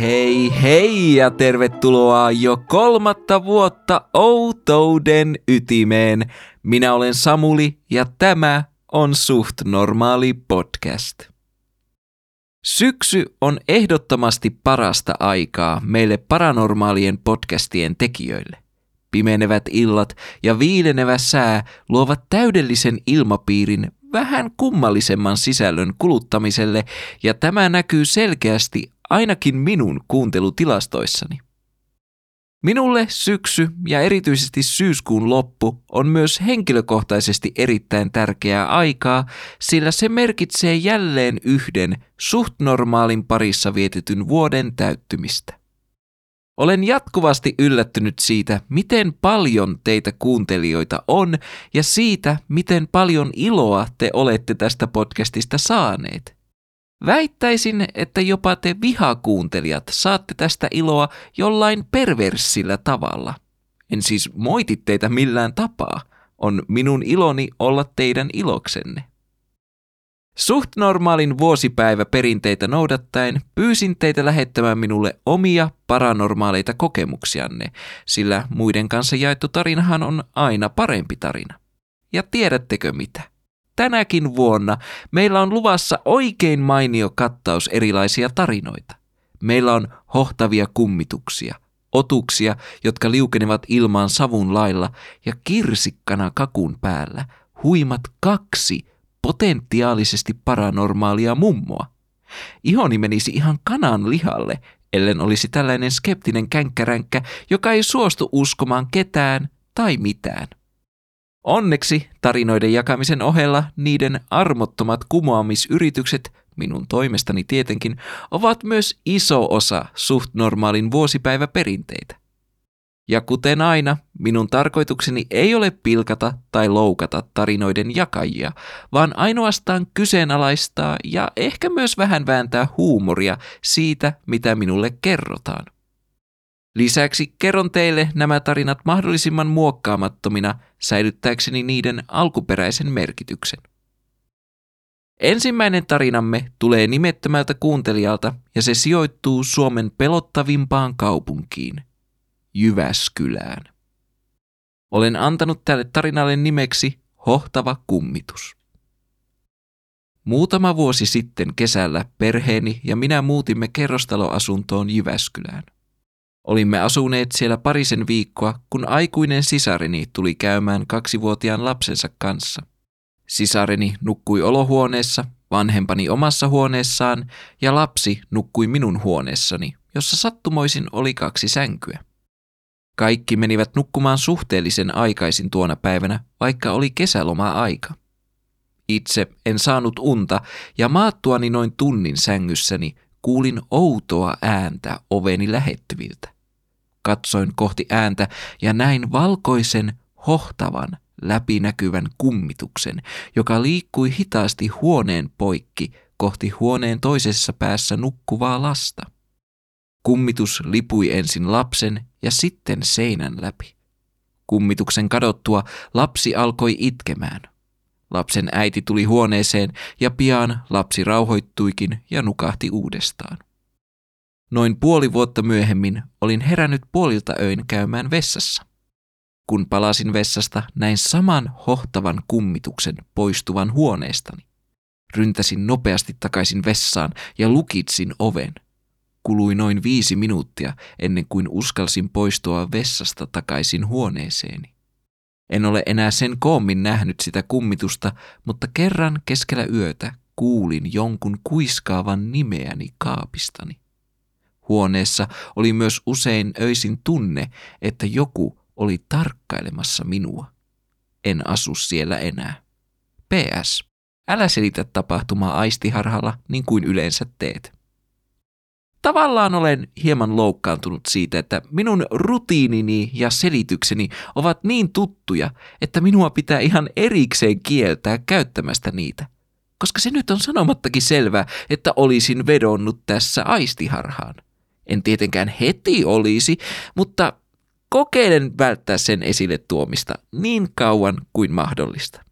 Hei hei ja tervetuloa jo kolmatta vuotta outouden ytimeen. Minä olen Samuli ja tämä on Suht Normaali podcast. Syksy on ehdottomasti parasta aikaa meille paranormaalien podcastien tekijöille. Pimenevät illat ja viilenevä sää luovat täydellisen ilmapiirin vähän kummallisemman sisällön kuluttamiselle ja tämä näkyy selkeästi ainakin minun kuuntelutilastoissani. Minulle syksy ja erityisesti syyskuun loppu on myös henkilökohtaisesti erittäin tärkeää aikaa, sillä se merkitsee jälleen yhden suht normaalin parissa vietetyn vuoden täyttymistä. Olen jatkuvasti yllättynyt siitä, miten paljon teitä kuuntelijoita on ja siitä, miten paljon iloa te olette tästä podcastista saaneet. Väittäisin, että jopa te vihakuuntelijat saatte tästä iloa jollain perversillä tavalla. En siis moiti teitä millään tapaa. On minun iloni olla teidän iloksenne. Suht normaalin vuosipäivä perinteitä noudattaen pyysin teitä lähettämään minulle omia paranormaaleita kokemuksianne, sillä muiden kanssa jaettu tarinahan on aina parempi tarina. Ja tiedättekö mitä? Tänäkin vuonna meillä on luvassa oikein mainio kattaus erilaisia tarinoita. Meillä on hohtavia kummituksia, otuksia, jotka liukenevat ilmaan savun lailla ja kirsikkana kakun päällä huimat kaksi potentiaalisesti paranormaalia mummoa. Ihoni menisi ihan kanan lihalle, ellen olisi tällainen skeptinen känkkäränkkä, joka ei suostu uskomaan ketään tai mitään. Onneksi tarinoiden jakamisen ohella niiden armottomat kumoamisyritykset, minun toimestani tietenkin, ovat myös iso osa suht normaalin vuosipäiväperinteitä. Ja kuten aina, minun tarkoitukseni ei ole pilkata tai loukata tarinoiden jakajia, vaan ainoastaan kyseenalaistaa ja ehkä myös vähän vääntää huumoria siitä, mitä minulle kerrotaan. Lisäksi kerron teille nämä tarinat mahdollisimman muokkaamattomina säilyttääkseni niiden alkuperäisen merkityksen. Ensimmäinen tarinamme tulee nimettömältä kuuntelijalta ja se sijoittuu Suomen pelottavimpaan kaupunkiin, Jyväskylään. Olen antanut tälle tarinalle nimeksi Hohtava kummitus. Muutama vuosi sitten kesällä perheeni ja minä muutimme kerrostaloasuntoon Jyväskylään. Olimme asuneet siellä parisen viikkoa, kun aikuinen sisareni tuli käymään kaksivuotiaan lapsensa kanssa. Sisareni nukkui olohuoneessa, vanhempani omassa huoneessaan ja lapsi nukkui minun huoneessani, jossa sattumoisin oli kaksi sänkyä. Kaikki menivät nukkumaan suhteellisen aikaisin tuona päivänä, vaikka oli kesäloma-aika. Itse en saanut unta ja maattuani noin tunnin sängyssäni kuulin outoa ääntä oveni lähettyviltä. Katsoin kohti ääntä ja näin valkoisen, hohtavan, läpinäkyvän kummituksen, joka liikkui hitaasti huoneen poikki kohti huoneen toisessa päässä nukkuvaa lasta. Kummitus lipui ensin lapsen ja sitten seinän läpi. Kummituksen kadottua lapsi alkoi itkemään. Lapsen äiti tuli huoneeseen ja pian lapsi rauhoittuikin ja nukahti uudestaan. Noin puoli vuotta myöhemmin olin herännyt puolilta öin käymään vessassa. Kun palasin vessasta, näin saman hohtavan kummituksen poistuvan huoneestani. Ryntäsin nopeasti takaisin vessaan ja lukitsin oven. Kului noin viisi minuuttia ennen kuin uskalsin poistua vessasta takaisin huoneeseeni. En ole enää sen koommin nähnyt sitä kummitusta, mutta kerran keskellä yötä kuulin jonkun kuiskaavan nimeäni kaapistani. Huoneessa oli myös usein öisin tunne, että joku oli tarkkailemassa minua. En asu siellä enää. PS. Älä selitä tapahtumaa aistiharhalla niin kuin yleensä teet. Tavallaan olen hieman loukkaantunut siitä, että minun rutiinini ja selitykseni ovat niin tuttuja, että minua pitää ihan erikseen kieltää käyttämästä niitä. Koska se nyt on sanomattakin selvää, että olisin vedonnut tässä aistiharhaan. En tietenkään heti olisi, mutta kokeilen välttää sen esille tuomista niin kauan kuin mahdollista.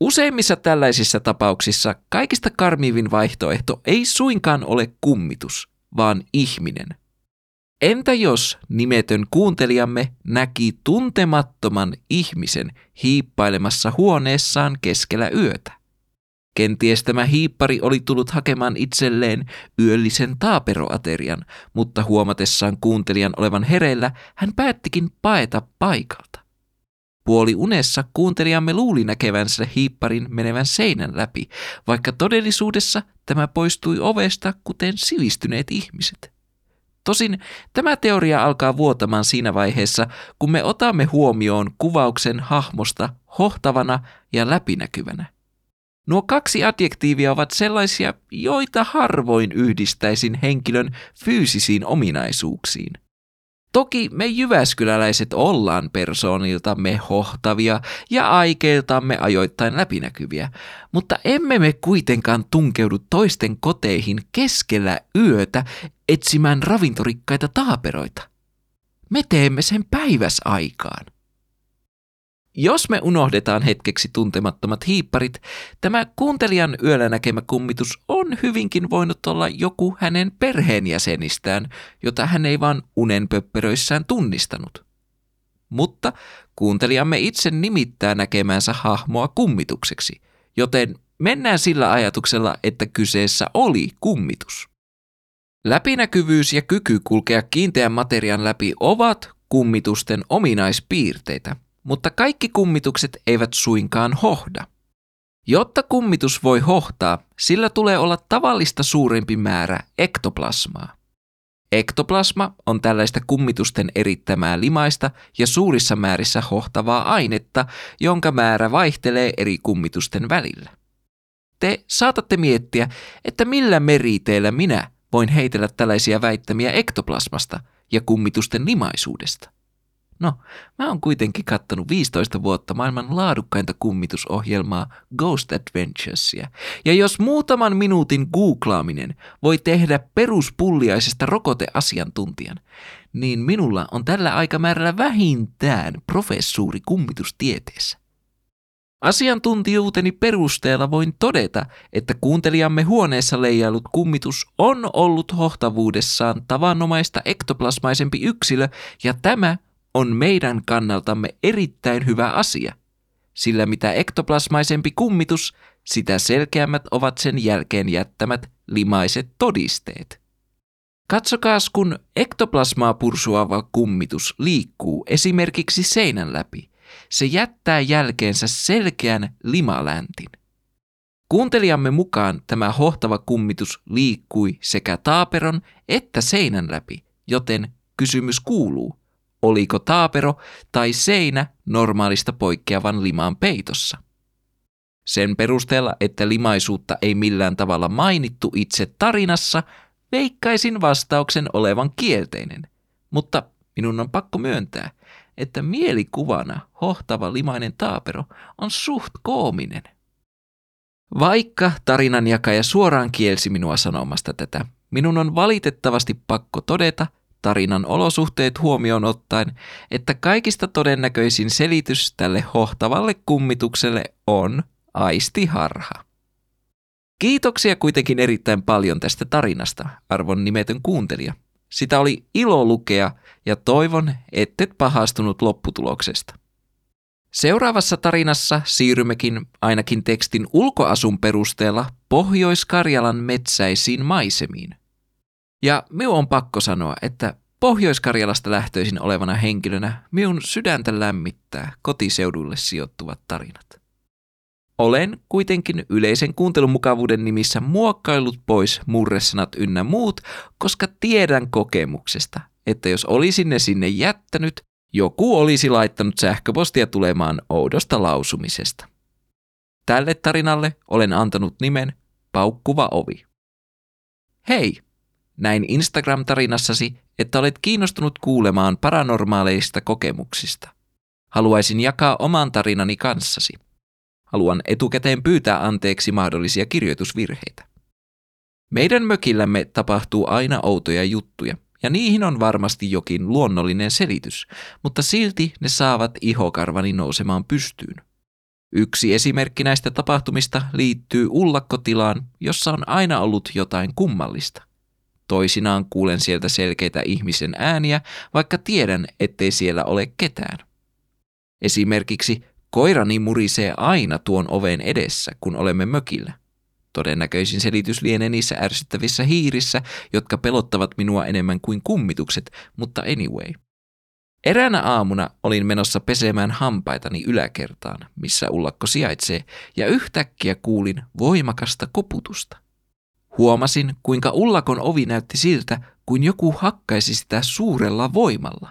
Useimmissa tällaisissa tapauksissa kaikista karmivin vaihtoehto ei suinkaan ole kummitus, vaan ihminen. Entä jos nimetön kuuntelijamme näki tuntemattoman ihmisen hiippailemassa huoneessaan keskellä yötä? Kenties tämä hiippari oli tullut hakemaan itselleen yöllisen taaperoaterian, mutta huomatessaan kuuntelijan olevan hereillä, hän päättikin paeta paikalta. Puoli unessa kuuntelijamme luuli näkevänsä hiipparin menevän seinän läpi, vaikka todellisuudessa tämä poistui ovesta kuten sivistyneet ihmiset. Tosin tämä teoria alkaa vuotamaan siinä vaiheessa, kun me otamme huomioon kuvauksen hahmosta hohtavana ja läpinäkyvänä. Nuo kaksi adjektiivia ovat sellaisia, joita harvoin yhdistäisin henkilön fyysisiin ominaisuuksiin – Toki me jyväskyläläiset ollaan persooniltamme hohtavia ja aikeiltamme ajoittain läpinäkyviä, mutta emme me kuitenkaan tunkeudu toisten koteihin keskellä yötä etsimään ravintorikkaita taaperoita. Me teemme sen päiväsaikaan. Jos me unohdetaan hetkeksi tuntemattomat hiipparit, tämä kuuntelijan yöllä näkemä kummitus on hyvinkin voinut olla joku hänen perheenjäsenistään, jota hän ei vaan unenpöpperöissään tunnistanut. Mutta kuuntelijamme itse nimittää näkemänsä hahmoa kummitukseksi, joten mennään sillä ajatuksella, että kyseessä oli kummitus. Läpinäkyvyys ja kyky kulkea kiinteän materian läpi ovat kummitusten ominaispiirteitä – mutta kaikki kummitukset eivät suinkaan hohda. Jotta kummitus voi hohtaa, sillä tulee olla tavallista suurempi määrä ektoplasmaa. Ektoplasma on tällaista kummitusten erittämää limaista ja suurissa määrissä hohtavaa ainetta, jonka määrä vaihtelee eri kummitusten välillä. Te saatatte miettiä, että millä meriteillä minä voin heitellä tällaisia väittämiä ektoplasmasta ja kummitusten limaisuudesta. No, mä oon kuitenkin kattonut 15 vuotta maailman laadukkainta kummitusohjelmaa Ghost Adventuresia. Ja jos muutaman minuutin googlaaminen voi tehdä peruspulliaisesta rokoteasiantuntijan, niin minulla on tällä aikamäärällä vähintään professuuri kummitustieteessä. Asiantuntijuuteni perusteella voin todeta, että kuuntelijamme huoneessa leijailut kummitus on ollut hohtavuudessaan tavanomaista ektoplasmaisempi yksilö, ja tämä on meidän kannaltamme erittäin hyvä asia, sillä mitä ektoplasmaisempi kummitus, sitä selkeämmät ovat sen jälkeen jättämät limaiset todisteet. Katsokaas, kun ektoplasmaa pursuava kummitus liikkuu esimerkiksi seinän läpi, se jättää jälkeensä selkeän limaläntin. Kuuntelijamme mukaan tämä hohtava kummitus liikkui sekä taaperon että seinän läpi, joten kysymys kuuluu, oliko taapero tai seinä normaalista poikkeavan limaan peitossa. Sen perusteella, että limaisuutta ei millään tavalla mainittu itse tarinassa, veikkaisin vastauksen olevan kielteinen. Mutta minun on pakko myöntää, että mielikuvana hohtava limainen taapero on suht koominen. Vaikka tarinanjakaja suoraan kielsi minua sanomasta tätä, minun on valitettavasti pakko todeta, tarinan olosuhteet huomioon ottaen, että kaikista todennäköisin selitys tälle hohtavalle kummitukselle on aistiharha. Kiitoksia kuitenkin erittäin paljon tästä tarinasta, arvon nimetön kuuntelija. Sitä oli ilo lukea ja toivon, ettet pahastunut lopputuloksesta. Seuraavassa tarinassa siirrymmekin ainakin tekstin ulkoasun perusteella Pohjois-Karjalan metsäisiin maisemiin – ja minun on pakko sanoa, että Pohjois-Karjalasta lähtöisin olevana henkilönä minun sydäntä lämmittää kotiseudulle sijoittuvat tarinat. Olen kuitenkin yleisen kuuntelun mukavuuden nimissä muokkaillut pois murresanat ynnä muut, koska tiedän kokemuksesta, että jos olisin ne sinne jättänyt, joku olisi laittanut sähköpostia tulemaan oudosta lausumisesta. Tälle tarinalle olen antanut nimen Paukkuva ovi. Hei, näin Instagram-tarinassasi, että olet kiinnostunut kuulemaan paranormaaleista kokemuksista. Haluaisin jakaa oman tarinani kanssasi. Haluan etukäteen pyytää anteeksi mahdollisia kirjoitusvirheitä. Meidän mökillämme tapahtuu aina outoja juttuja, ja niihin on varmasti jokin luonnollinen selitys, mutta silti ne saavat ihokarvani nousemaan pystyyn. Yksi esimerkki näistä tapahtumista liittyy ullakkotilaan, jossa on aina ollut jotain kummallista. Toisinaan kuulen sieltä selkeitä ihmisen ääniä, vaikka tiedän, ettei siellä ole ketään. Esimerkiksi koirani murisee aina tuon oven edessä, kun olemme mökillä. Todennäköisin selitys lienee niissä ärsyttävissä hiirissä, jotka pelottavat minua enemmän kuin kummitukset, mutta anyway. Eräänä aamuna olin menossa pesemään hampaitani yläkertaan, missä ullakko sijaitsee, ja yhtäkkiä kuulin voimakasta koputusta. Huomasin, kuinka ullakon ovi näytti siltä, kuin joku hakkaisi sitä suurella voimalla.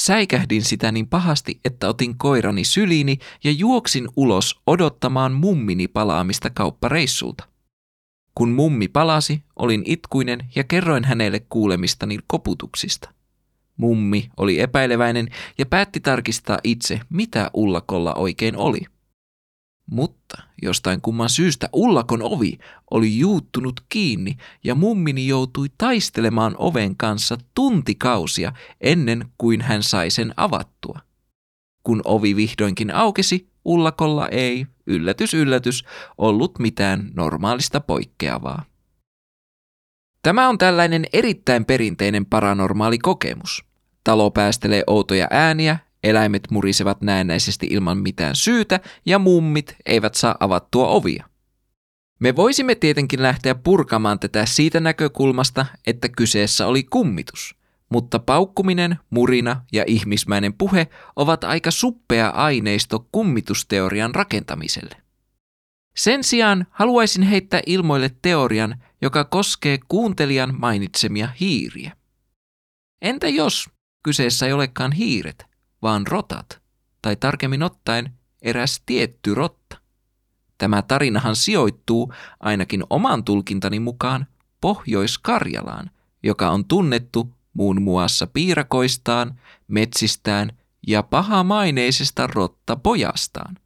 Säikähdin sitä niin pahasti, että otin koirani syliini ja juoksin ulos odottamaan mummini palaamista kauppareissulta. Kun mummi palasi, olin itkuinen ja kerroin hänelle kuulemistani koputuksista. Mummi oli epäileväinen ja päätti tarkistaa itse, mitä ullakolla oikein oli. Mutta jostain kumman syystä ullakon ovi oli juuttunut kiinni ja mummini joutui taistelemaan oven kanssa tuntikausia ennen kuin hän sai sen avattua. Kun ovi vihdoinkin aukesi, ullakolla ei, yllätys yllätys, ollut mitään normaalista poikkeavaa. Tämä on tällainen erittäin perinteinen paranormaali kokemus. Talo päästelee outoja ääniä Eläimet murisevat näennäisesti ilman mitään syytä ja mummit eivät saa avattua ovia. Me voisimme tietenkin lähteä purkamaan tätä siitä näkökulmasta, että kyseessä oli kummitus, mutta paukkuminen, murina ja ihmismäinen puhe ovat aika suppea aineisto kummitusteorian rakentamiselle. Sen sijaan haluaisin heittää ilmoille teorian, joka koskee kuuntelijan mainitsemia hiiriä. Entä jos kyseessä ei olekaan hiiret, vaan rotat, tai tarkemmin ottaen eräs tietty rotta. Tämä tarinahan sijoittuu ainakin oman tulkintani mukaan Pohjois-Karjalaan, joka on tunnettu muun muassa piirakoistaan, metsistään ja pahamaineisesta rottapojastaan.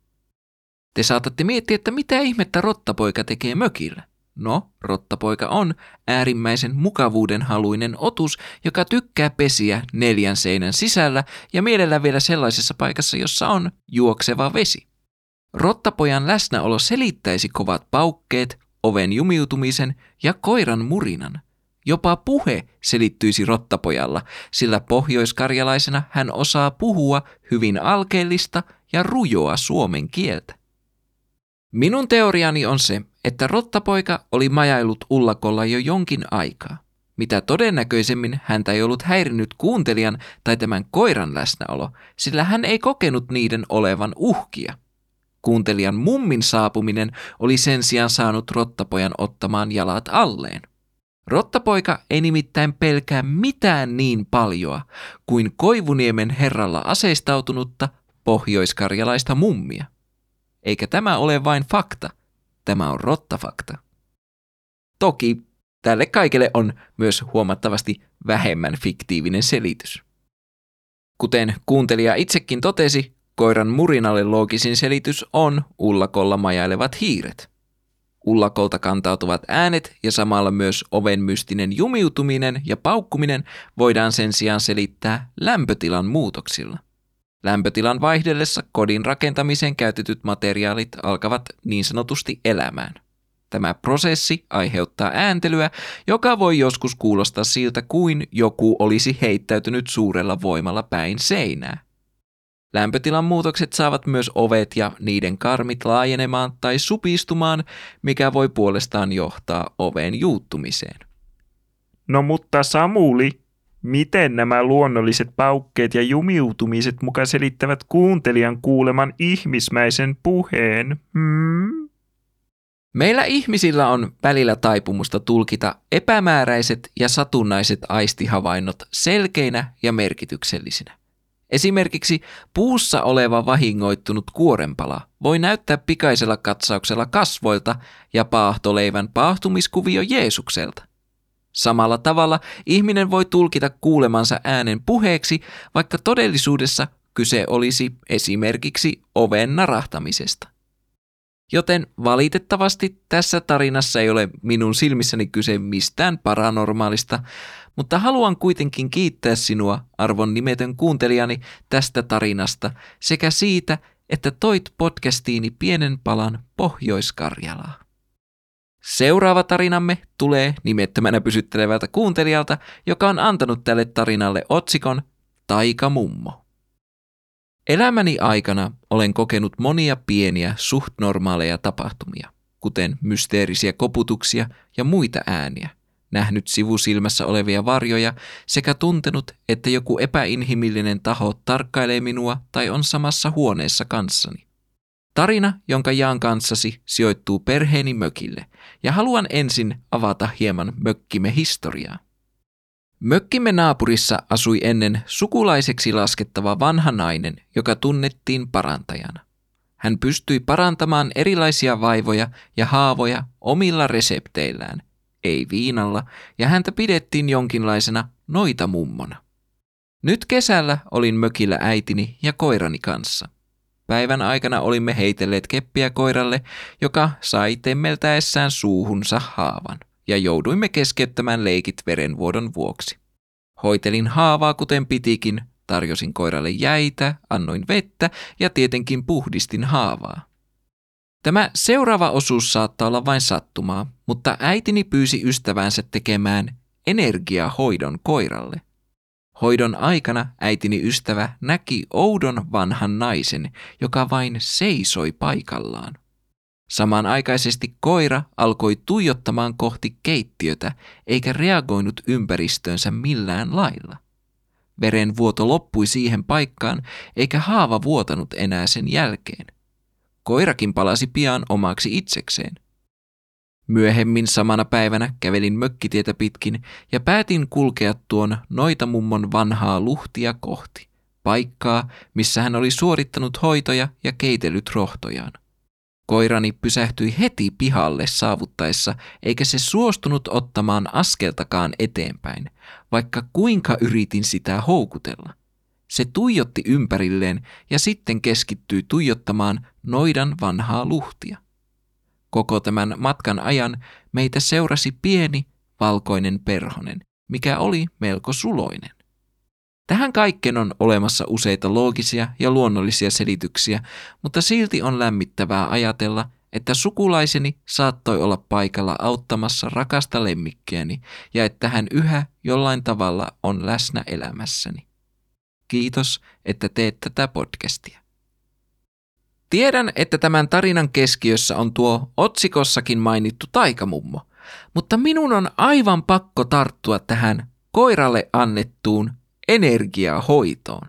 Te saatatte miettiä, että mitä ihmettä rottapoika tekee mökillä. No, rottapoika on äärimmäisen mukavuuden haluinen otus, joka tykkää pesiä neljän seinän sisällä ja mielellään vielä sellaisessa paikassa, jossa on juokseva vesi. Rottapojan läsnäolo selittäisi kovat paukkeet, oven jumiutumisen ja koiran murinan. Jopa puhe selittyisi rottapojalla, sillä pohjoiskarjalaisena hän osaa puhua hyvin alkeellista ja rujoa suomen kieltä. Minun teoriani on se, että rottapoika oli majailut ullakolla jo jonkin aikaa. Mitä todennäköisemmin häntä ei ollut häirinnyt kuuntelijan tai tämän koiran läsnäolo, sillä hän ei kokenut niiden olevan uhkia. Kuuntelijan mummin saapuminen oli sen sijaan saanut rottapojan ottamaan jalat alleen. Rottapoika ei nimittäin pelkää mitään niin paljoa kuin Koivuniemen herralla aseistautunutta pohjoiskarjalaista mummia. Eikä tämä ole vain fakta, tämä on rottafakta. Toki tälle kaikelle on myös huomattavasti vähemmän fiktiivinen selitys. Kuten kuuntelija itsekin totesi, koiran murinalle loogisin selitys on ullakolla majailevat hiiret. Ullakolta kantautuvat äänet ja samalla myös oven mystinen jumiutuminen ja paukkuminen voidaan sen sijaan selittää lämpötilan muutoksilla. Lämpötilan vaihdellessa kodin rakentamiseen käytetyt materiaalit alkavat niin sanotusti elämään. Tämä prosessi aiheuttaa ääntelyä, joka voi joskus kuulostaa siltä kuin joku olisi heittäytynyt suurella voimalla päin seinää. Lämpötilan muutokset saavat myös ovet ja niiden karmit laajenemaan tai supistumaan, mikä voi puolestaan johtaa oven juuttumiseen. No mutta Samuli, Miten nämä luonnolliset paukkeet ja jumiutumiset muka selittävät kuuntelijan kuuleman ihmismäisen puheen? Hmm? Meillä ihmisillä on välillä taipumusta tulkita epämääräiset ja satunnaiset aistihavainnot selkeinä ja merkityksellisinä. Esimerkiksi puussa oleva vahingoittunut kuorenpala voi näyttää pikaisella katsauksella kasvoilta ja paahtoleivän paahtumiskuvio Jeesukselta – Samalla tavalla ihminen voi tulkita kuulemansa äänen puheeksi, vaikka todellisuudessa kyse olisi esimerkiksi oven narahtamisesta. Joten valitettavasti tässä tarinassa ei ole minun silmissäni kyse mistään paranormaalista, mutta haluan kuitenkin kiittää sinua, arvon nimetön kuuntelijani, tästä tarinasta sekä siitä, että toit podcastiini pienen palan Pohjois-Karjalaa. Seuraava tarinamme tulee nimettömänä pysyttelevältä kuuntelijalta, joka on antanut tälle tarinalle otsikon Taika-mummo. Elämäni aikana olen kokenut monia pieniä, suht normaaleja tapahtumia, kuten mysteerisiä koputuksia ja muita ääniä, nähnyt sivusilmässä olevia varjoja sekä tuntenut, että joku epäinhimillinen taho tarkkailee minua tai on samassa huoneessa kanssani. Tarina, jonka jaan kanssasi, sijoittuu perheeni mökille, ja haluan ensin avata hieman mökkimme historiaa. Mökkimme naapurissa asui ennen sukulaiseksi laskettava vanha nainen, joka tunnettiin parantajana. Hän pystyi parantamaan erilaisia vaivoja ja haavoja omilla resepteillään, ei viinalla, ja häntä pidettiin jonkinlaisena noita mummona. Nyt kesällä olin mökillä äitini ja koirani kanssa. Päivän aikana olimme heitelleet keppiä koiralle, joka sai temmeltäessään suuhunsa haavan, ja jouduimme keskeyttämään leikit verenvuodon vuoksi. Hoitelin haavaa kuten pitikin, tarjosin koiralle jäitä, annoin vettä ja tietenkin puhdistin haavaa. Tämä seuraava osuus saattaa olla vain sattumaa, mutta äitini pyysi ystävänsä tekemään energiahoidon koiralle. Hoidon aikana äitini ystävä näki oudon vanhan naisen, joka vain seisoi paikallaan. Samanaikaisesti koira alkoi tuijottamaan kohti keittiötä eikä reagoinut ympäristöönsä millään lailla. Verenvuoto loppui siihen paikkaan eikä haava vuotanut enää sen jälkeen. Koirakin palasi pian omaksi itsekseen. Myöhemmin samana päivänä kävelin mökkitietä pitkin ja päätin kulkea tuon noita mummon vanhaa luhtia kohti, paikkaa, missä hän oli suorittanut hoitoja ja keitellyt rohtojaan. Koirani pysähtyi heti pihalle saavuttaessa, eikä se suostunut ottamaan askeltakaan eteenpäin, vaikka kuinka yritin sitä houkutella. Se tuijotti ympärilleen ja sitten keskittyi tuijottamaan noidan vanhaa luhtia. Koko tämän matkan ajan meitä seurasi pieni valkoinen perhonen, mikä oli melko suloinen. Tähän kaikkeen on olemassa useita loogisia ja luonnollisia selityksiä, mutta silti on lämmittävää ajatella, että sukulaiseni saattoi olla paikalla auttamassa rakasta lemmikkiäni ja että hän yhä jollain tavalla on läsnä elämässäni. Kiitos, että teet tätä podcastia. Tiedän, että tämän tarinan keskiössä on tuo otsikossakin mainittu taikamummo, mutta minun on aivan pakko tarttua tähän koiralle annettuun energiahoitoon.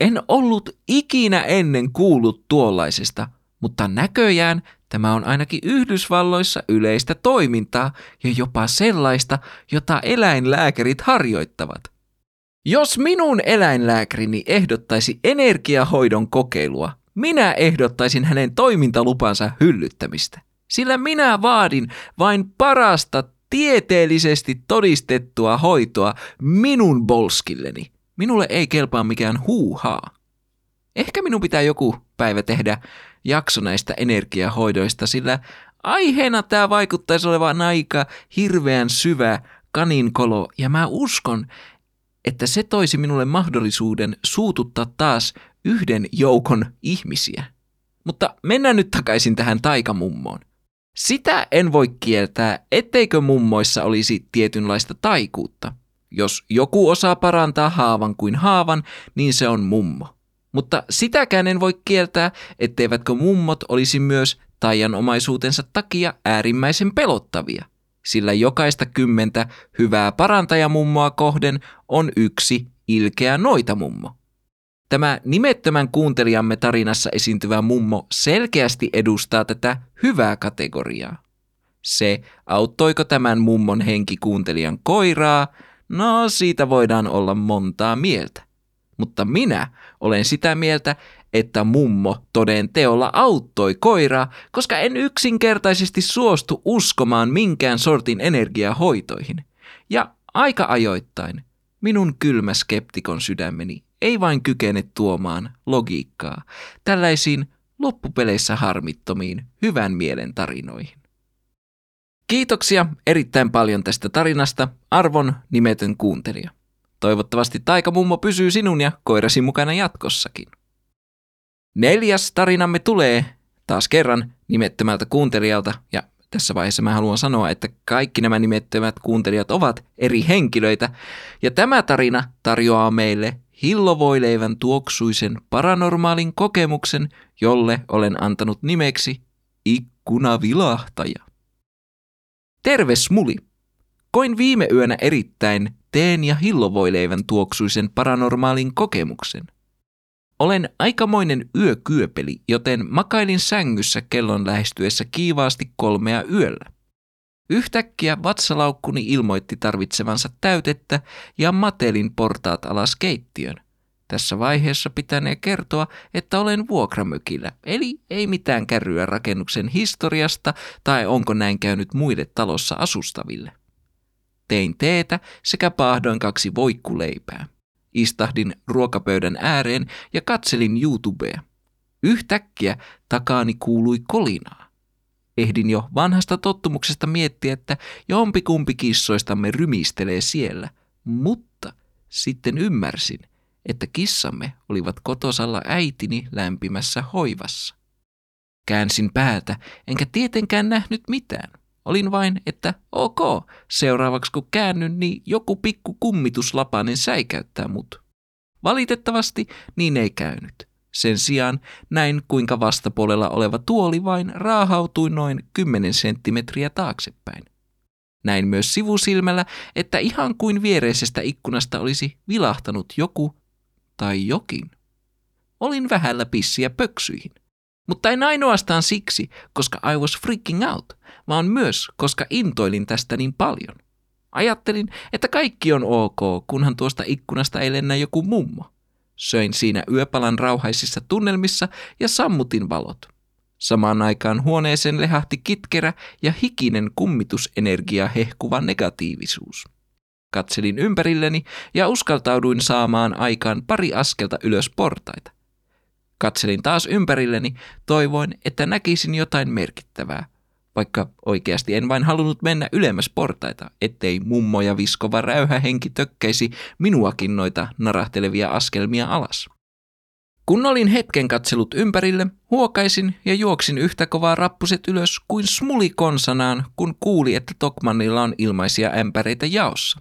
En ollut ikinä ennen kuullut tuollaisesta, mutta näköjään tämä on ainakin Yhdysvalloissa yleistä toimintaa ja jopa sellaista, jota eläinlääkärit harjoittavat. Jos minun eläinlääkärini ehdottaisi energiahoidon kokeilua, minä ehdottaisin hänen toimintalupansa hyllyttämistä. Sillä minä vaadin vain parasta tieteellisesti todistettua hoitoa minun bolskilleni. Minulle ei kelpaa mikään huuhaa. Ehkä minun pitää joku päivä tehdä jakso näistä energiahoidoista, sillä aiheena tämä vaikuttaisi olevan aika hirveän syvä kaninkolo, ja mä uskon, että se toisi minulle mahdollisuuden suututtaa taas yhden joukon ihmisiä. Mutta mennään nyt takaisin tähän taikamummoon. Sitä en voi kieltää, etteikö mummoissa olisi tietynlaista taikuutta. Jos joku osaa parantaa haavan kuin haavan, niin se on mummo. Mutta sitäkään en voi kieltää, etteivätkö mummot olisi myös taianomaisuutensa takia äärimmäisen pelottavia. Sillä jokaista kymmentä hyvää parantajamummoa kohden on yksi ilkeä noita mummo. Tämä nimettömän kuuntelijamme tarinassa esiintyvä mummo selkeästi edustaa tätä hyvää kategoriaa. Se, auttoiko tämän mummon henki kuuntelijan koiraa, no siitä voidaan olla montaa mieltä. Mutta minä olen sitä mieltä, että mummo toden teolla auttoi koiraa, koska en yksinkertaisesti suostu uskomaan minkään sortin energiahoitoihin. Ja aika ajoittain minun kylmä skeptikon sydämeni ei vain kykene tuomaan logiikkaa tällaisiin loppupeleissä harmittomiin hyvän mielen tarinoihin. Kiitoksia erittäin paljon tästä tarinasta, arvon nimetön kuuntelija. Toivottavasti taikamummo pysyy sinun ja koirasi mukana jatkossakin. Neljäs tarinamme tulee taas kerran nimettömältä kuuntelijalta ja tässä vaiheessa mä haluan sanoa, että kaikki nämä nimettömät kuuntelijat ovat eri henkilöitä, ja tämä tarina tarjoaa meille hillovoileivän tuoksuisen paranormaalin kokemuksen, jolle olen antanut nimeksi ikkunavilahtaja. Terve Smuli! Koin viime yönä erittäin teen ja hillovoileivän tuoksuisen paranormaalin kokemuksen. Olen aikamoinen yökyöpeli, joten makailin sängyssä kellon lähestyessä kiivaasti kolmea yöllä. Yhtäkkiä vatsalaukkuni ilmoitti tarvitsevansa täytettä ja matelin portaat alas keittiön. Tässä vaiheessa pitänee kertoa, että olen vuokramökillä, eli ei mitään kärryä rakennuksen historiasta tai onko näin käynyt muille talossa asustaville. Tein teetä sekä paahdoin kaksi voikkuleipää. Istahdin ruokapöydän ääreen ja katselin YouTubea. Yhtäkkiä takaani kuului kolinaa. Ehdin jo vanhasta tottumuksesta miettiä, että jompikumpi kissoistamme rymistelee siellä, mutta sitten ymmärsin, että kissamme olivat kotosalla äitini lämpimässä hoivassa. Käänsin päätä, enkä tietenkään nähnyt mitään. Olin vain, että ok, seuraavaksi kun käännyn, niin joku pikku kummituslapanen säikäyttää mut. Valitettavasti niin ei käynyt. Sen sijaan näin, kuinka vastapuolella oleva tuoli vain raahautui noin 10 senttimetriä taaksepäin. Näin myös sivusilmällä, että ihan kuin viereisestä ikkunasta olisi vilahtanut joku tai jokin. Olin vähällä pissiä pöksyihin. Mutta en ainoastaan siksi, koska I was freaking out, vaan myös, koska intoilin tästä niin paljon. Ajattelin, että kaikki on ok, kunhan tuosta ikkunasta ei lennä joku mummo. Söin siinä yöpalan rauhaisissa tunnelmissa ja sammutin valot. Samaan aikaan huoneeseen lehahti kitkerä ja hikinen kummitusenergia hehkuva negatiivisuus. Katselin ympärilleni ja uskaltauduin saamaan aikaan pari askelta ylös portaita. Katselin taas ympärilleni, toivoin, että näkisin jotain merkittävää, vaikka oikeasti en vain halunnut mennä ylemmäs portaita, ettei mummo ja viskova räyhähenki tökkäisi minuakin noita narahtelevia askelmia alas. Kun olin hetken katsellut ympärille, huokaisin ja juoksin yhtä kovaa rappuset ylös kuin smuli konsanaan, kun kuuli, että Tokmannilla on ilmaisia ämpäreitä jaossa.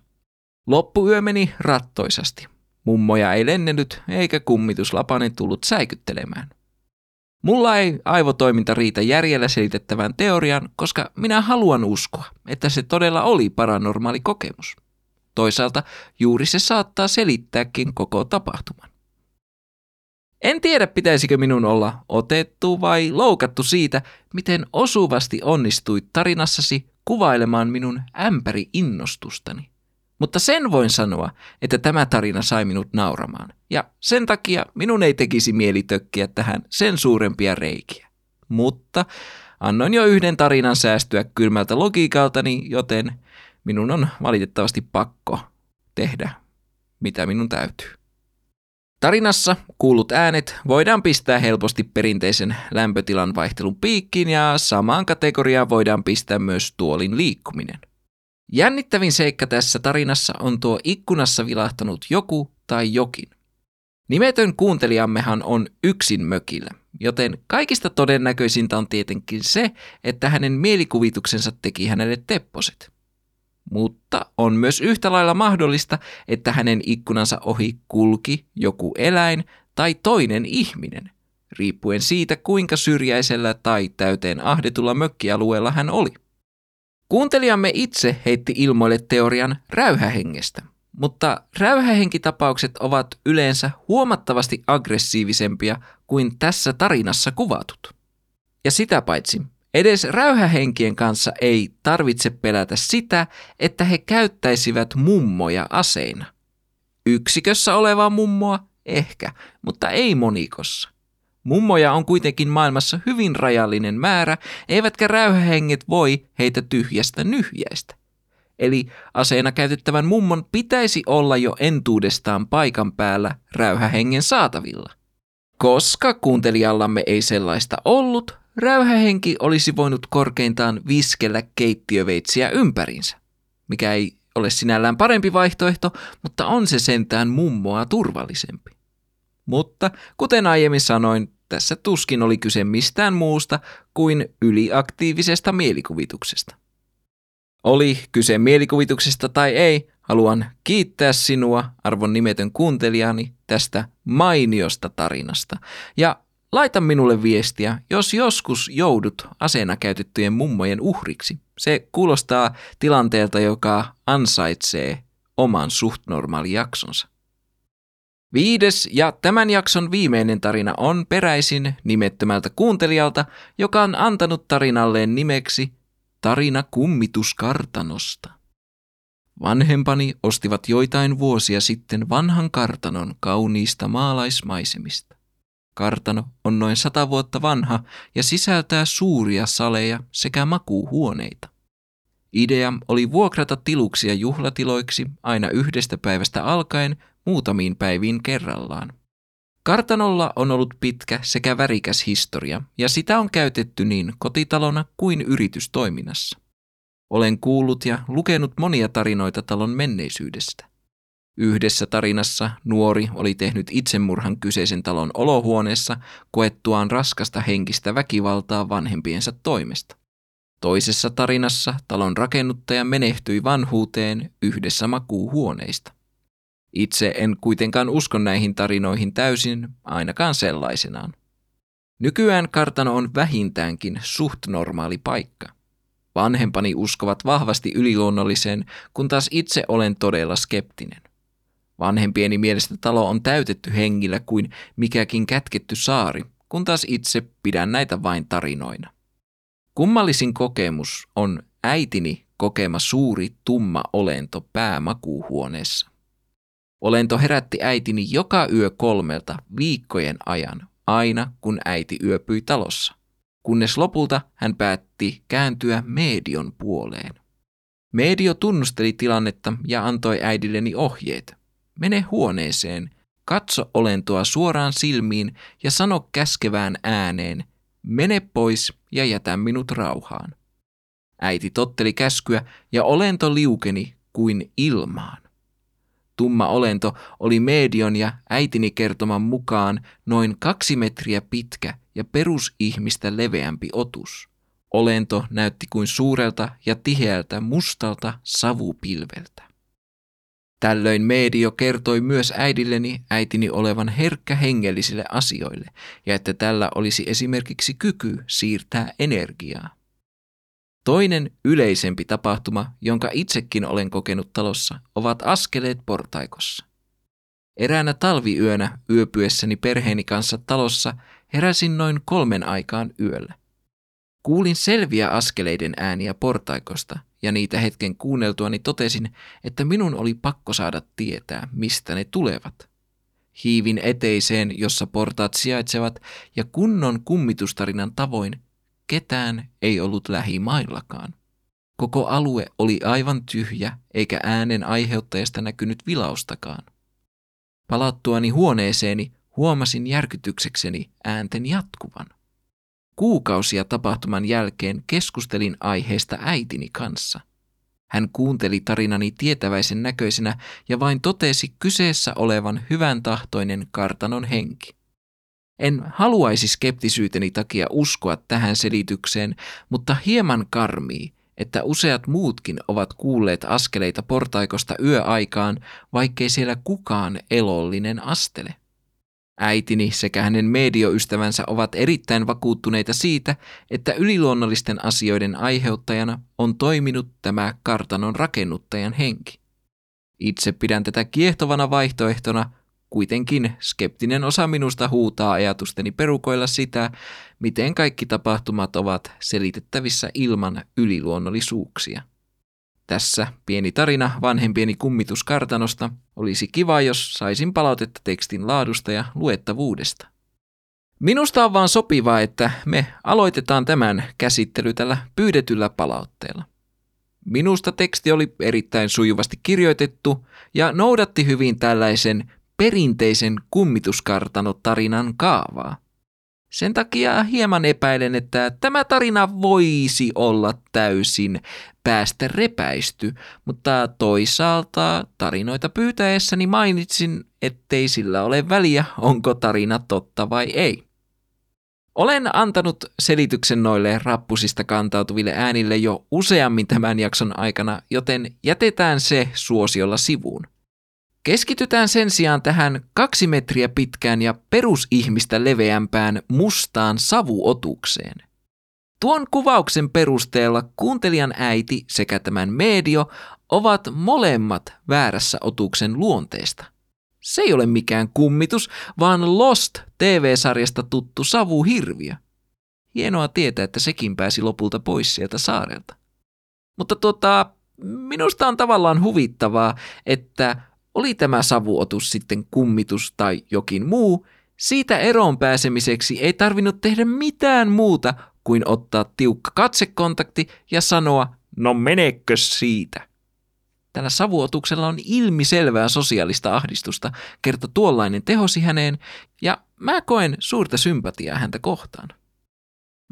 Loppuyö meni rattoisasti. Mummoja ei lennenyt eikä kummituslapanen tullut säikyttelemään. Mulla ei aivotoiminta riitä järjellä selitettävään teorian, koska minä haluan uskoa, että se todella oli paranormaali kokemus. Toisaalta juuri se saattaa selittääkin koko tapahtuman. En tiedä, pitäisikö minun olla otettu vai loukattu siitä, miten osuvasti onnistuit tarinassasi kuvailemaan minun ämpäri-innostustani. Mutta sen voin sanoa, että tämä tarina sai minut nauramaan. Ja sen takia minun ei tekisi mieli tökkiä tähän sen suurempia reikiä. Mutta annoin jo yhden tarinan säästyä kylmältä logiikaltani, joten minun on valitettavasti pakko tehdä, mitä minun täytyy. Tarinassa kuulut äänet voidaan pistää helposti perinteisen lämpötilan vaihtelun piikkiin ja samaan kategoriaan voidaan pistää myös tuolin liikkuminen – Jännittävin seikka tässä tarinassa on tuo ikkunassa vilahtanut joku tai jokin. Nimetön kuuntelijammehan on yksin mökillä, joten kaikista todennäköisintä on tietenkin se, että hänen mielikuvituksensa teki hänelle tepposet. Mutta on myös yhtä lailla mahdollista, että hänen ikkunansa ohi kulki joku eläin tai toinen ihminen, riippuen siitä kuinka syrjäisellä tai täyteen ahdetulla mökkialueella hän oli. Kuuntelijamme itse heitti ilmoille teorian räyhähengestä, mutta räyhähenkitapaukset ovat yleensä huomattavasti aggressiivisempia kuin tässä tarinassa kuvatut. Ja sitä paitsi, edes räyhähenkien kanssa ei tarvitse pelätä sitä, että he käyttäisivät mummoja aseina. Yksikössä olevaa mummoa ehkä, mutta ei monikossa. Mummoja on kuitenkin maailmassa hyvin rajallinen määrä, eivätkä räyhähenget voi heitä tyhjästä nyhjäistä. Eli aseena käytettävän mummon pitäisi olla jo entuudestaan paikan päällä räyhähengen saatavilla. Koska kuuntelijallamme ei sellaista ollut, räyhähenki olisi voinut korkeintaan viskellä keittiöveitsiä ympärinsä, mikä ei ole sinällään parempi vaihtoehto, mutta on se sentään mummoa turvallisempi. Mutta kuten aiemmin sanoin, tässä tuskin oli kyse mistään muusta kuin yliaktiivisesta mielikuvituksesta. Oli kyse mielikuvituksesta tai ei, haluan kiittää sinua, arvon nimetön kuuntelijani, tästä mainiosta tarinasta. Ja laita minulle viestiä, jos joskus joudut aseena käytettyjen mummojen uhriksi. Se kuulostaa tilanteelta, joka ansaitsee oman suht normaali jaksonsa. Viides ja tämän jakson viimeinen tarina on peräisin nimettömältä kuuntelijalta, joka on antanut tarinalleen nimeksi Tarina kummituskartanosta. Vanhempani ostivat joitain vuosia sitten vanhan kartanon kauniista maalaismaisemista. Kartano on noin sata vuotta vanha ja sisältää suuria saleja sekä makuuhuoneita. Idea oli vuokrata tiluksia juhlatiloiksi aina yhdestä päivästä alkaen muutamiin päiviin kerrallaan. Kartanolla on ollut pitkä sekä värikäs historia, ja sitä on käytetty niin kotitalona kuin yritystoiminnassa. Olen kuullut ja lukenut monia tarinoita talon menneisyydestä. Yhdessä tarinassa nuori oli tehnyt itsemurhan kyseisen talon olohuoneessa koettuaan raskasta henkistä väkivaltaa vanhempiensa toimesta. Toisessa tarinassa talon rakennuttaja menehtyi vanhuuteen yhdessä makuuhuoneista. Itse en kuitenkaan usko näihin tarinoihin täysin, ainakaan sellaisenaan. Nykyään kartano on vähintäänkin suht normaali paikka. Vanhempani uskovat vahvasti yliluonnolliseen, kun taas itse olen todella skeptinen. Vanhempieni mielestä talo on täytetty hengillä kuin mikäkin kätketty saari, kun taas itse pidän näitä vain tarinoina. Kummallisin kokemus on äitini kokema suuri tumma olento päämakuuhuoneessa. Olento herätti äitini joka yö kolmelta viikkojen ajan, aina kun äiti yöpyi talossa, kunnes lopulta hän päätti kääntyä medion puoleen. Medio tunnusteli tilannetta ja antoi äidilleni ohjeet. Mene huoneeseen, katso olentoa suoraan silmiin ja sano käskevään ääneen, mene pois ja jätä minut rauhaan. Äiti totteli käskyä ja olento liukeni kuin ilmaan. Tumma olento oli medion ja äitini kertoman mukaan noin kaksi metriä pitkä ja perusihmistä leveämpi otus. Olento näytti kuin suurelta ja tiheältä mustalta savupilveltä. Tällöin medio kertoi myös äidilleni äitini olevan herkkä hengellisille asioille ja että tällä olisi esimerkiksi kyky siirtää energiaa. Toinen yleisempi tapahtuma, jonka itsekin olen kokenut talossa, ovat askeleet portaikossa. Eräänä talviyönä yöpyessäni perheeni kanssa talossa heräsin noin kolmen aikaan yöllä. Kuulin selviä askeleiden ääniä portaikosta ja niitä hetken kuunneltuani totesin, että minun oli pakko saada tietää, mistä ne tulevat. Hiivin eteiseen, jossa portaat sijaitsevat, ja kunnon kummitustarinan tavoin Ketään ei ollut lähimaillakaan. Koko alue oli aivan tyhjä, eikä äänen aiheuttajasta näkynyt vilaustakaan. Palattuani huoneeseeni huomasin järkytyksekseni äänten jatkuvan. Kuukausia tapahtuman jälkeen keskustelin aiheesta äitini kanssa. Hän kuunteli tarinani tietäväisen näköisenä ja vain totesi kyseessä olevan hyvän tahtoinen kartanon henki. En haluaisi skeptisyyteni takia uskoa tähän selitykseen, mutta hieman karmii, että useat muutkin ovat kuulleet askeleita portaikosta yöaikaan, vaikkei siellä kukaan elollinen astele. Äitini sekä hänen medioystävänsä ovat erittäin vakuuttuneita siitä, että yliluonnollisten asioiden aiheuttajana on toiminut tämä kartanon rakennuttajan henki. Itse pidän tätä kiehtovana vaihtoehtona, Kuitenkin skeptinen osa minusta huutaa ajatusteni perukoilla sitä, miten kaikki tapahtumat ovat selitettävissä ilman yliluonnollisuuksia. Tässä pieni tarina vanhempieni kummituskartanosta. Olisi kiva, jos saisin palautetta tekstin laadusta ja luettavuudesta. Minusta on vaan sopivaa, että me aloitetaan tämän käsittely tällä pyydetyllä palautteella. Minusta teksti oli erittäin sujuvasti kirjoitettu ja noudatti hyvin tällaisen perinteisen kummituskartanotarinan kaavaa. Sen takia hieman epäilen, että tämä tarina voisi olla täysin päästä repäisty, mutta toisaalta tarinoita pyytäessäni mainitsin, ettei sillä ole väliä, onko tarina totta vai ei. Olen antanut selityksen noille rappusista kantautuville äänille jo useammin tämän jakson aikana, joten jätetään se suosiolla sivuun. Keskitytään sen sijaan tähän kaksi metriä pitkään ja perusihmistä leveämpään mustaan savuotukseen. Tuon kuvauksen perusteella kuuntelijan äiti sekä tämän medio ovat molemmat väärässä otuksen luonteesta. Se ei ole mikään kummitus, vaan Lost TV-sarjasta tuttu savuhirviö. Hienoa tietää, että sekin pääsi lopulta pois sieltä saarelta. Mutta tota, minusta on tavallaan huvittavaa, että oli tämä savuotus sitten kummitus tai jokin muu, siitä eroon pääsemiseksi ei tarvinnut tehdä mitään muuta kuin ottaa tiukka katsekontakti ja sanoa, no menekö siitä? Tällä savuotuksella on ilmiselvää sosiaalista ahdistusta, kerta tuollainen tehosi häneen, ja mä koen suurta sympatiaa häntä kohtaan.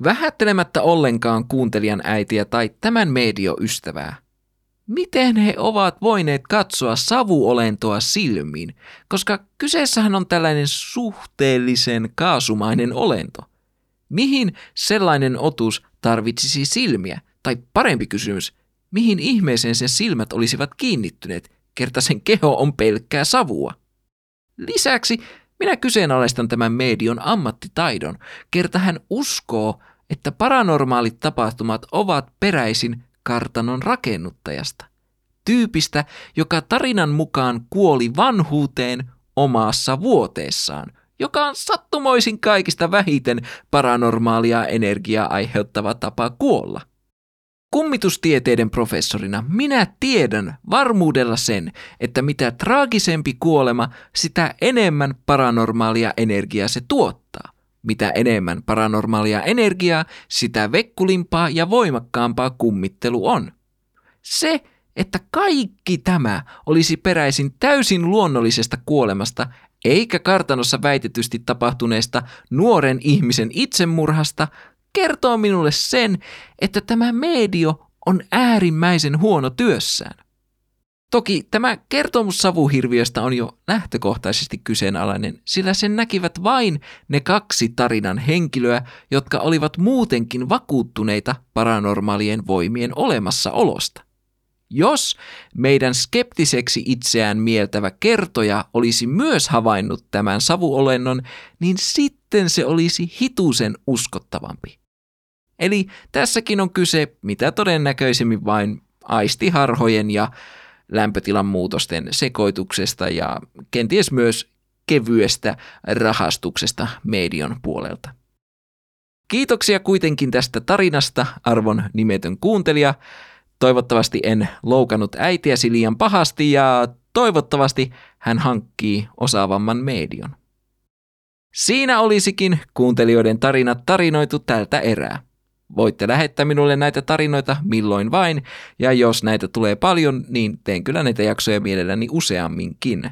Vähättelemättä ollenkaan kuuntelijan äitiä tai tämän medioystävää. Miten he ovat voineet katsoa savuolentoa silmiin, koska kyseessähän on tällainen suhteellisen kaasumainen olento. Mihin sellainen otus tarvitsisi silmiä? Tai parempi kysymys, mihin ihmeeseen sen silmät olisivat kiinnittyneet, kerta sen keho on pelkkää savua? Lisäksi minä kyseenalaistan tämän medion ammattitaidon, kerta hän uskoo, että paranormaalit tapahtumat ovat peräisin kartanon rakennuttajasta. Tyypistä, joka tarinan mukaan kuoli vanhuuteen omassa vuoteessaan – joka on sattumoisin kaikista vähiten paranormaalia energiaa aiheuttava tapa kuolla. Kummitustieteiden professorina minä tiedän varmuudella sen, että mitä traagisempi kuolema, sitä enemmän paranormaalia energiaa se tuottaa. Mitä enemmän paranormaalia energiaa, sitä vekkulimpaa ja voimakkaampaa kummittelu on. Se, että kaikki tämä olisi peräisin täysin luonnollisesta kuolemasta, eikä kartanossa väitetysti tapahtuneesta nuoren ihmisen itsemurhasta, kertoo minulle sen, että tämä medio on äärimmäisen huono työssään. Toki tämä kertomus savuhirviöstä on jo lähtökohtaisesti kyseenalainen, sillä sen näkivät vain ne kaksi tarinan henkilöä, jotka olivat muutenkin vakuuttuneita paranormaalien voimien olemassaolosta. Jos meidän skeptiseksi itseään mieltävä kertoja olisi myös havainnut tämän savuolennon, niin sitten se olisi hitusen uskottavampi. Eli tässäkin on kyse mitä todennäköisemmin vain aistiharhojen ja lämpötilan muutosten sekoituksesta ja kenties myös kevyestä rahastuksesta median puolelta. Kiitoksia kuitenkin tästä tarinasta, arvon nimetön kuuntelija. Toivottavasti en loukannut äitiäsi liian pahasti ja toivottavasti hän hankkii osaavamman median. Siinä olisikin kuuntelijoiden tarinat tarinoitu tältä erää. Voitte lähettää minulle näitä tarinoita milloin vain, ja jos näitä tulee paljon, niin teen kyllä näitä jaksoja mielelläni useamminkin.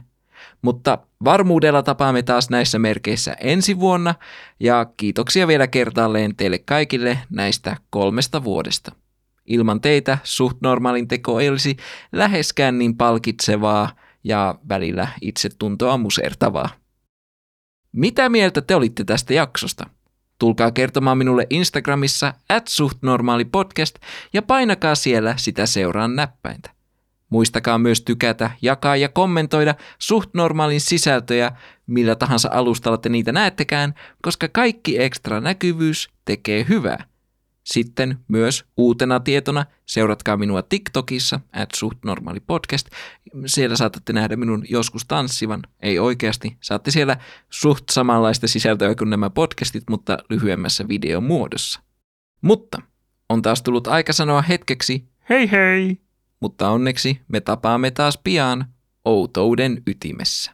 Mutta varmuudella tapaamme taas näissä merkeissä ensi vuonna, ja kiitoksia vielä kertaalleen teille kaikille näistä kolmesta vuodesta. Ilman teitä suht normaalin teko ei olisi läheskään niin palkitsevaa ja välillä itsetuntoa musertavaa. Mitä mieltä te olitte tästä jaksosta? Tulkaa kertomaan minulle Instagramissa at ja painakaa siellä sitä seuraan näppäintä. Muistakaa myös tykätä, jakaa ja kommentoida suht normaalin sisältöjä, millä tahansa alustalla te niitä näettekään, koska kaikki ekstra näkyvyys tekee hyvää. Sitten myös uutena tietona seuratkaa minua TikTokissa, at suht normaali podcast. Siellä saatatte nähdä minun joskus tanssivan, ei oikeasti. Saatte siellä suht samanlaista sisältöä kuin nämä podcastit, mutta lyhyemmässä videomuodossa. Mutta on taas tullut aika sanoa hetkeksi hei hei! Mutta onneksi me tapaamme taas pian outouden ytimessä.